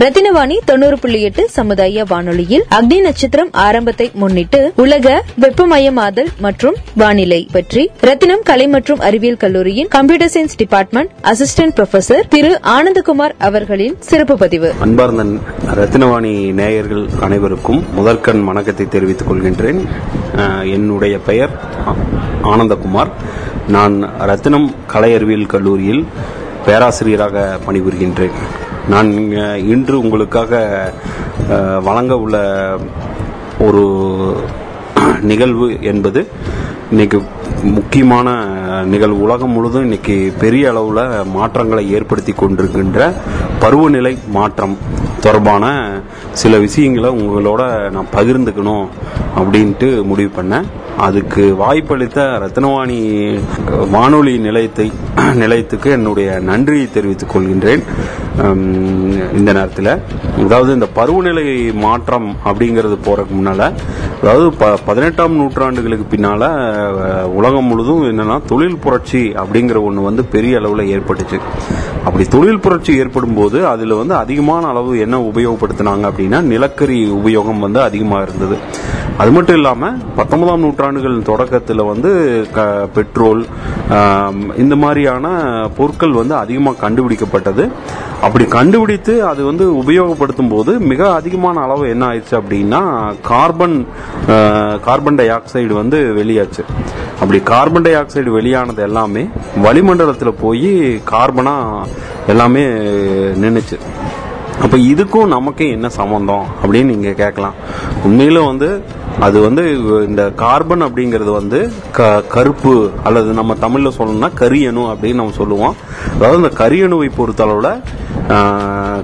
ரத்தினவாணி தொண்ணூறு புள்ளி எட்டு சமுதாய வானொலியில் அக்னி நட்சத்திரம் ஆரம்பத்தை முன்னிட்டு உலக வெப்பமயமாதல் மற்றும் வானிலை பற்றி ரத்தினம் கலை மற்றும் அறிவியல் கல்லூரியின் computer science department assistant professor Thiru Anandakumar அவர்களின் சிறப்பு பதிவு. அன்பார்ந்த ரத்தினவாணி நேயர்கள் அனைவருக்கும் முதற்கண் வணக்கத்தை தெரிவித்துக் கொள்கின்றேன். என்னுடைய பெயர் ஆனந்தகுமார். நான் ரத்தினம் கலை அறிவியல் கல்லூரியில் பேராசிரியராக பணிபுரிகின்றேன். நான் இன்று உங்களுக்காக வழங்க உள்ள ஒரு நிகழ்வு என்பது இன்னைக்கு முக்கியமான நிகழ்வு. உலகம் முழுதும் இன்னைக்கு பெரிய அளவில் மாற்றங்களை ஏற்படுத்தி கொண்டிருக்கின்ற பருவநிலை மாற்றம் தொடர்பான சில விஷயங்களை உங்களோட நான் பகிர்ந்துக்கணும் அப்படின்ட்டு முடிவு பண்ணேன். அதுக்கு வாய்ப்பளித்த ரத்னவாணி வானொலி நிலையத்தை நிலையத்துக்கு என்னுடைய நன்றியை தெரிவித்துக் கொள்கின்றேன். இந்த நேரத்தில். அதாவது இந்த பருவநிலை மாற்றம் அப்படிங்கிறது போறதுக்கு முன்னால அதாவது ப- பதினெட்டாம் நூற்றாண்டுகளுக்கு பின்னால உலகம் முழுதும் என்னன்னா தொழில் புரட்சி அப்படிங்கிற ஒன்று வந்து பெரிய அளவில் ஏற்பட்டுச்சு. அப்படி தொழில் புரட்சி ஏற்படும் போது அதில் வந்து அதிகமான அளவு என்ன உபயோகப்படுத்தினாங்க அப்படின்னா நிலக்கரி உபயோகம் வந்து அதிகமாக இருந்தது. அது மட்டும் இல்லாமல் பத்தொன்பதாம் நூற்றாண்டுகள் தொடக்கத்தில் வந்து க பெட்ரோல் இந்த மாதிரியான பொருட்கள் வந்து அதிகமாக கண்டுபிடிக்கப்பட்டது. அப்படி கண்டுபிடித்து அது வந்து உபயோகப்படுத்தும் போது மிக அதிகமான அளவு என்ன ஆயிடுச்சு அப்படின்னா கார்பன் கார்பன் டை ஆக்சைடு வந்து வெளியாச்சு. அப்படி கார்பன் டை ஆக்சைடு வெளியானது எல்லாமே வளிமண்டலத்தில் போய் கார்பனாக எல்லாமே நின்றுச்சு அப்போ இதுக்கும் நமக்கு என்ன சம்மந்தம் அப்படின்னு நீங்கள் கேட்கலாம். உண்மையில் வந்து அது வந்து இந்த கார்பன் அப்படிங்கிறது வந்து க- கருப்பு அல்லது நம்ம தமிழ்ல சொல்லணும்னா கரியணு அப்படின்னு நம்ம சொல்லுவோம். அதாவது இந்த கரியணுவை பொறுத்தளவுல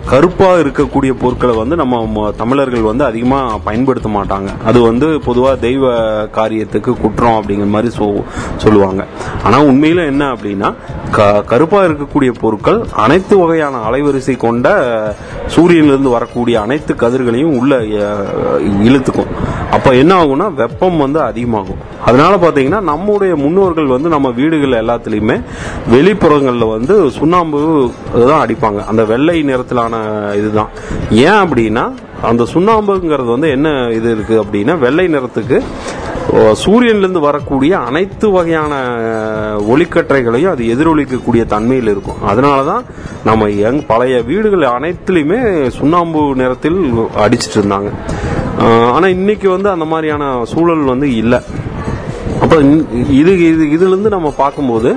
கருப்பாக இருக்கக்கூடிய பொருட்களை வந்து நம்ம தமிழர்கள் வந்து அதிகமாக பயன்படுத்த மாட்டாங்க. அது வந்து பொதுவாக தெய்வ காரியத்துக்கு குற்றம் அப்படிங்கிற மாதிரி சொ- சொல்லுவாங்க. ஆனால் உண்மையில் என்ன அப்படின்னா க- கருப்பாக இருக்கக்கூடிய பொருட்கள் அனைத்து வகையான அலைவரிசை கொண்ட சூரியனிலிருந்து வரக்கூடிய அனைத்து கதிர்களையும் உள்ள இழுத்துக்கும். அப்போ என்ன ஆகும்னா வெப்பம் வந்து அதிகமாகும். அதனால பார்த்தீங்கன்னா நம்முடைய முன்னோர்கள் வந்து நம்ம வீடுகள் எல்லாத்துலேயுமே வெளிப்புறங்களில் வந்து சுண்ணாம்பு தான் அடிப்பாங்க. அந்த வெள்ளை நிறத்திலான இதுதான். ஏன் அப்படின்னா அந்த சுண்ணாம்புங்கிறது வந்து என்ன இது இருக்கு அப்படின்னா வெள்ளை நிறத்துக்கு சூரியன்லேருந்து வரக்கூடிய அனைத்து வகையான ஒளிக்கற்றைகளையும் அது எதிரொலிக்கக்கூடிய தன்மையில் இருக்கும். அதனால தான் நம்ம எங் பழைய வீடுகள் அனைத்துலேயுமே சுண்ணாம்பு நிறத்தில் அடிச்சிட்டு இருந்தாங்க ஆனால் இன்னைக்கு வந்து அந்த மாதிரியான சூழல் வந்து இல்லை. அப்போ இது இது இதுலேருந்து நம்ம பார்க்கும்போது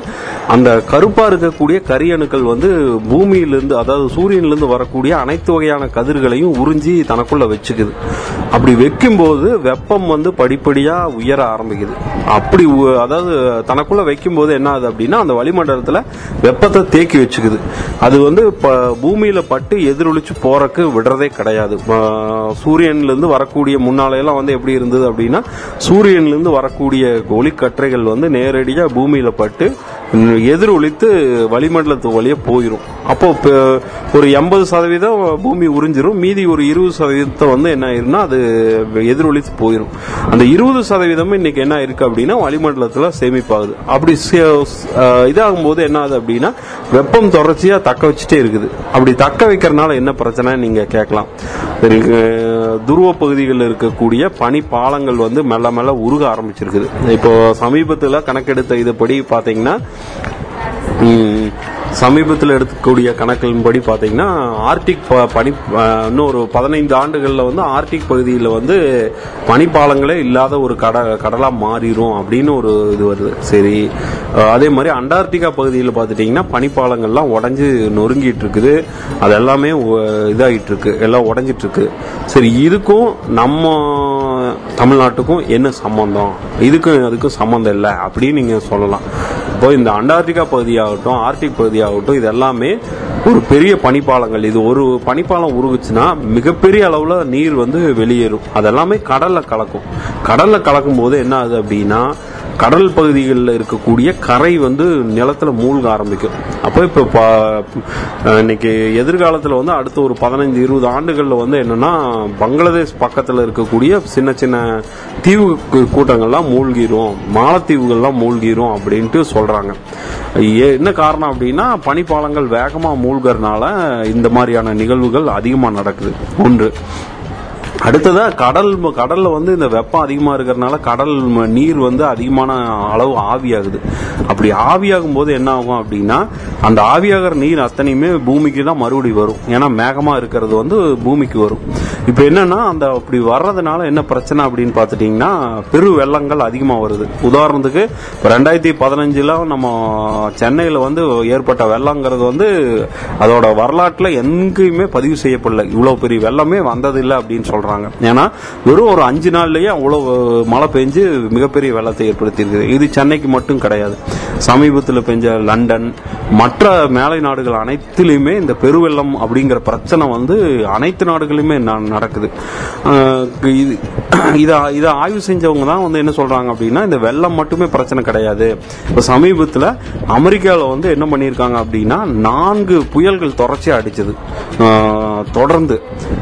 அந்த கருப்பா இருக்கக்கூடிய கரியணுக்கள் வந்து பூமியிலிருந்து அதாவது சூரியனிலிருந்து வரக்கூடிய அனைத்து வகையான கதிர்களையும் உறிஞ்சி தனக்குள்ள வச்சுக்குது. அப்படி வைக்கும்போது வெப்பம் வந்து படிப்படியா உயர ஆரம்பிக்குது. அப்படி உ- அதாவது தனக்குள்ள வைக்கும்போது என்ன ஆகுது அப்படின்னா அந்த வளிமண்டலத்துல வெப்பத்தை தேக்கி வச்சுக்குது. அது வந்து பூமியில பட்டு எதிரொலிச்சு போறக்கு விடுறதே கிடையாது. சூரியன்லேருந்து சூரியன்ல இருந்து வரக்கூடிய முன்னாலையெல்லாம் வந்து எப்படி இருந்தது அப்படின்னா சூரியன்ல இருந்து வரக்கூடிய ஒளிக்கற்றைகள் வந்து நேரடியாக பூமியில பட்டு எதிர் ஒழித்து வளிமண்டலத்து வழியே போயிடும் அப்போ ஒரு எண்பது சதவீதம் பூமி உறிஞ்சிரும். மீதி ஒரு இருபது சதவீதத்தை வந்து என்ன ஆயிரும்னா அது எதிரொலித்து போயிடும் அந்த இருபது சதவீதமும் இன்னைக்கு என்ன இருக்கு அப்படின்னா வளிமண்டலத்துல சேமிப்பாகுது. அப்படி சே- இதாகும் போது என்ன ஆகுது அப்படின்னா வெப்பம் தொடர்ச்சியா தக்க வச்சுட்டே இருக்குது. அப்படி தக்க வைக்கிறதுனால என்ன பிரச்சனை? நீங்க கேட்கலாம். துருவ பகுதிகளில் இருக்கக்கூடிய பனி பாலங்கள் வந்து மெல்ல மெல்ல உருக ஆரம்பிச்சிருக்குது. இப்போ சமீபத்தில் கணக்கெடுத்த இதுபடி பாத்தீங்கன்னா சமீபத்தில் எடுக்கக்கூடிய கணக்கின்படி பார்த்தீங்கன்னா ஆர்டிக் ப- பனி இன்னும் ஒரு பதினைந்து ஆண்டுகளில் வந்து ஆர்டிக் பகுதியில் வந்து பனிப்பாலங்களே இல்லாத ஒரு கட கடலாக மாறிடும் அப்படின்னு ஒரு இது வருது. சரி அதே மாதிரி அண்டார்டிகா பகுதியில் பார்த்துட்டிங்கன்னா பனிப்பாலங்கள்லாம் உடஞ்சி நொறுங்கிட்டு இருக்குது அது எல்லாமே ஒ- இதாகிட்டு இருக்கு எல்லாம் உடஞ்சிட்டு இருக்கு சரி இதுக்கும் நம்ம தமிழ்நாட்டுக்கும் என்ன சம்பந்தம்? இதுக்கும் அதுக்கும் சம்மந்தம் இல்லை அப்படின்னு நீங்கள் சொல்லலாம். இப்போ இந்த அண்டார்டிகா பகுதியாகட்டும் ஆர்டிக் பகுதியாகட்டும் இது எல்லாமே ஒரு பெரிய பனிப்பாலங்கள். இது ஒரு பனிப்பாலம் உருகுச்சுன்னா மிகப்பெரிய அளவுல நீர் வந்து வெளியேறும். அதெல்லாமே கடல்ல கலக்கும். கடல்ல கலக்கும் போது என்ன ஆகுது அப்படின்னா கடல் பகுதிகளில் இருக்கக்கூடிய கரை வந்து நிலத்தில் மூழ்க ஆரம்பிக்கும். அப்போ இப்போ ப- இன்னைக்கு எதிர்காலத்தில் வந்து அடுத்த ஒரு பதினஞ்சு இருபது ஆண்டுகளில் வந்து என்னன்னா பங்களாதேஷ் பக்கத்தில் இருக்கக்கூடிய சின்ன சின்ன தீவு கூட்டங்கள்லாம் மூழ்கிரும். மாலத்தீவுகள்லாம் மூழ்கிரும் அப்படின்ட்டு சொல்கிறாங்க ஏ- என்ன காரணம் அப்படின்னா பனிப்பாலங்கள் வேகமாக மூழ்கிறதுனால இந்த மாதிரியான நிகழ்வுகள் அதிகமாக நடக்குது. ஒன்று. அடுத்ததா கடல் கடல்ல வந்து இந்த வெப்பம் அதிகமா இருக்கிறதுனால கடல் ம- நீர் வந்து அதிகமான அளவு ஆவியாகுது. அப்படி ஆவியாகும் போது என்ன ஆகும் அப்படின்னா அந்த ஆவியாகிற நீர் அத்தனையுமே பூமிக்கு தான் மறுபடி வரும். ஏன்னா மேகமா இருக்கிறது வந்து பூமிக்கு வரும். இப்போ என்னன்னா அந்த அப்படி வர்றதுனால என்ன பிரச்சனை அப்படின்னு பார்த்துட்டீங்கன்னா பெரு வெள்ளங்கள் அதிகமாக வருது. உதாரணத்துக்கு ரெண்டாயிரத்தி பதினஞ்சுல நம்ம சென்னையில் வந்து ஏற்பட்ட வெள்ளங்கிறது வந்து அதோட வரலாற்றில் எங்கேயுமே பதிவு செய்யப்படல. இவ்வளோ பெரிய வெள்ளமே வந்ததில்லை அப்படின்னு சொல்றாங்க. ஏன்னா வெறும் ஒரு அஞ்சு நாள்லயே அவ்வளவு மழை பெஞ்சு மிகப்பெரிய வெள்ளத்தை ஏற்படுத்தியிருக்குது இது சென்னைக்கு மட்டும் கிடையாது. சமீபத்தில் பெஞ்ச லண்டன் மற்ற மேலை நாடுகள் அனைத்திலுமே இந்த பெருவெள்ளம் அப்படிங்கிற பிரச்சனை வந்து அனைத்து நாடுகளிலுமே நடக்குது. இது இதை இதை ஆய்வு செஞ்சவங்க தான் வந்து என்ன சொல்றாங்க அப்படின்னா இந்த வெள்ளம் மட்டுமே பிரச்சனை கிடையாது. இப்போ சமீபத்தில் அமெரிக்காவில் வந்து என்ன பண்ணியிருக்காங்க அப்படின்னா நான்கு புயல்கள் தொடர்ச்சியாக அடிச்சது. தொடர்ந்து.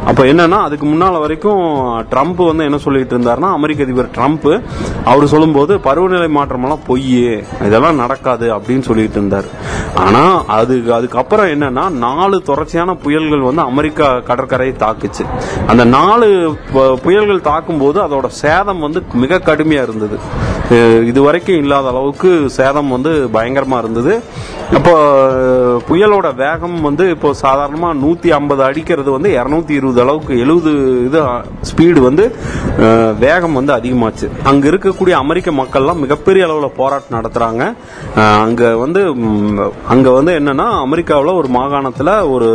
அப்போ என்னன்னா அதுக்கு முன்னால வரைக்கும் ட்ரம்ப் வந்து என்ன சொல்லிட்டு இருந்தாருன்னா அமெரிக்க அதிபர் ட்ரம்ப் அவர் சொல்லும்போது பருவநிலை மாற்றமெல்லாம் பொய் இதெல்லாம் நடக்காது அப்படின்னு சொல்லிட்டு இருந்தார். ஆனால் அது அதுக்கப்புறம் என்னன்னா நாலு தொடர்ச்சியான புயல்கள் வந்து அமெரிக்கா கடற்கரையை தாக்குச்சு. அந்த நாலு புயல்கள் தாக்கும் போது அதோட சேதம் வந்து மிக கடுமையாக இருந்தது. இது வரைக்கும் இல்லாத அளவுக்கு சேதம் வந்து பயங்கரமாக இருந்தது. அப்போ புயலோட வேகம் வந்து இப்போ சாதாரணமாக நூற்றி ஐம்பது அடி குதிக்கிறது வந்து இரநூத்தி இருபது அளவுக்கு எழுபது இது ஸ்பீடு வந்து வேகம் வந்து அதிகமாச்சு. அங்க இருக்கக்கூடிய அமெரிக்க மக்கள்லாம் மிகப்பெரிய அளவுல போராட்டம் நடத்துறாங்க. அங்கே அங்க வந்து அங்கே அங்க வந்து என்னன்னா அமெரிக்காவில் ஒரு மாகாணத்துல ஒரு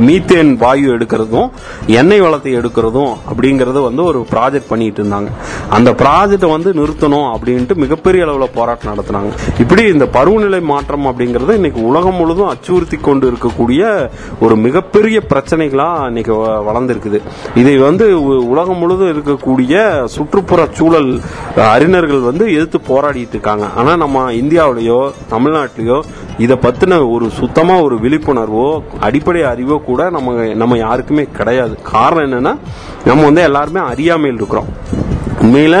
மீத்தேன் வாயு எடுக்கிறதும் எண்ணெய் வளத்தை எடுக்கிறதும் அப்படிங்கறது வந்து ஒரு ப்ராஜெக்ட் பண்ணிட்டு இருந்தாங்க. அந்த ப்ராஜெக்டை வந்து நிறுத்தணும் அப்படின்ட்டு மிகப்பெரிய அளவுல போராட்டம் நடத்தினாங்க. இப்படி இந்த பருவநிலை மாற்றம் அப்படிங்கறது இன்னைக்கு உலகம் முழுதும் அச்சுறுத்தி கொண்டு இருக்கக்கூடிய ஒரு மிகப்பெரிய பிரச்சனைகளா இன்னைக்கு வ- இதை வந்து உலகம் முழுதும் இருக்கக்கூடிய சுற்றுப்புற சூழல் அறிஞர்கள் வந்து எதிர்த்து போராடிட்டு இருக்காங்க. ஆனா நம்ம இந்தியாவிலேயோ தமிழ்நாட்டிலேயோ இதை பத்தின ஒரு சுத்தமா ஒரு விழிப்புணர்வோ அடிப்படை அறிவோ கூட நம்ம நம்ம யாருக்குமே கிடையாது. காரணம் என்னன்னா நம்ம வந்து எல்லாருமே அறியாமையில் இருக்கிறோம். உண்மையில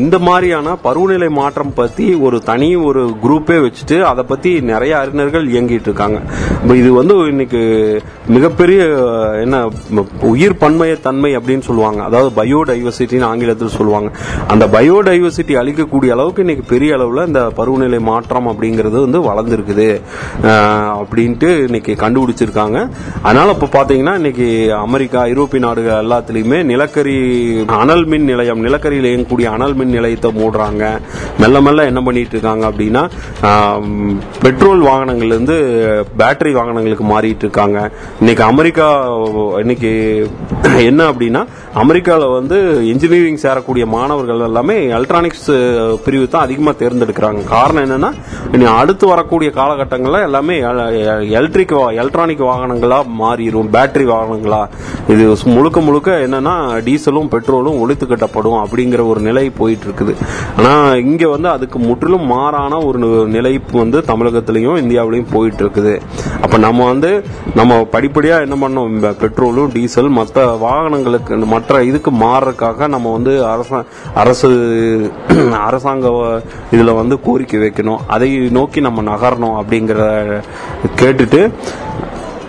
இந்த மாதிரியான பருவநிலை மாற்றம் பத்தி ஒரு தனி ஒரு குரூப்பே வச்சுட்டு அதை பத்தி நிறைய அறிஞர்கள் இயங்கிட்டு இருக்காங்க. இது வந்து இன்னைக்கு மிகப்பெரிய என்ன உயிர் பன்மைய தன்மை அப்படின்னு சொல்லுவாங்க. அதாவது பயோடைவர்சிட்டின்னு ஆங்கிலத்தில் சொல்லுவாங்க. அந்த பயோடைவர்சிட்டி அளிக்கக்கூடிய அளவுக்கு இன்னைக்கு பெரிய அளவில் இந்த பருவநிலை மாற்றம் அப்படிங்கிறது வந்து வளர்ந்துருக்குது. அப்படின்ட்டு இன்னைக்கு கண்டுபிடிச்சிருக்காங்க. அதனால இப்போ பார்த்தீங்கன்னா இன்னைக்கு அமெரிக்கா ஐரோப்பிய நாடுகள் எல்லாத்துலேயுமே நிலக்கரி அனல் மின் நிலையம் நிலக்கரியில் இயங்கக்கூடிய அனல் மின் நிலையத்தை மூடுறாங்க. மெல்ல மெல்ல என்ன பண்ணிட்டு இருக்காங்க அப்படின்னா பெட்ரோல் வாகனங்கள்ல இருந்து பேட்டரி வாகனங்களுக்கு மாறிட்டு இருக்காங்க. இன்னைக்கு அமெரிக்கா இன்னைக்கு என்ன அப்படின்னா அமெரிக்காவில் வந்து இன்ஜினியரிங் சேரக்கூடிய மாணவர்கள் எல்லாமே எலக்ட்ரானிக்ஸ் பிரிவு தான் அதிகமாக தேர்ந்தெடுக்கிறாங்க. காரணம் என்னன்னா இனி அடுத்து வரக்கூடிய காலகட்டங்களில் எல்லாமே எலக்ட்ரிக் எலக்ட்ரானிக் வாகனங்களா மாறிடும் பேட்டரி வாகனங்களா. இது முழுக்க முழுக்க என்னன்னா டீசலும் பெட்ரோலும் ஒழித்து கட்டப்படும் அப்படிங்கிற ஒரு நிலை போயிட்டு இருக்குது ஆனா இங்க வந்து அதுக்கு முற்றிலும் மாறான ஒரு நிலை வந்து தமிழகத்திலையும் இந்தியாவிலையும் போயிட்டு இருக்குது அப்ப நம்ம வந்து நம்ம படிப்படியா என்ன பண்ணோம்? பெட்ரோலும் டீசல் மற்ற வாகனங்களுக்கு மற்ற இதுக்கு மாறுறதுக்காக நம்ம வந்து அரச அரசு அரசாங்க இதுல வந்து கோரிக்கை வைக்கணும். அதை நோக்கி நம்ம நகரணும் அப்படிங்கிற கேட்டுட்டு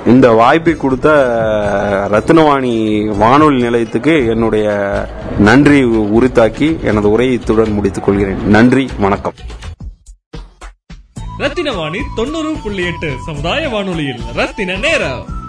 இந்த வாய்ப்பை கொடுத்த ரத்னவாணி வானொலி நிலையத்துக்கு என்னுடைய நன்றி உரித்தாக்கி எனது உரையை இத்துடன் முடித்துக் கொள்கிறேன். நன்றி வணக்கம். ரத்தின வாணி தொண்ணூறு புள்ளி எட்டு சமுதாய வானொலியில் ரத்தின நேரம்.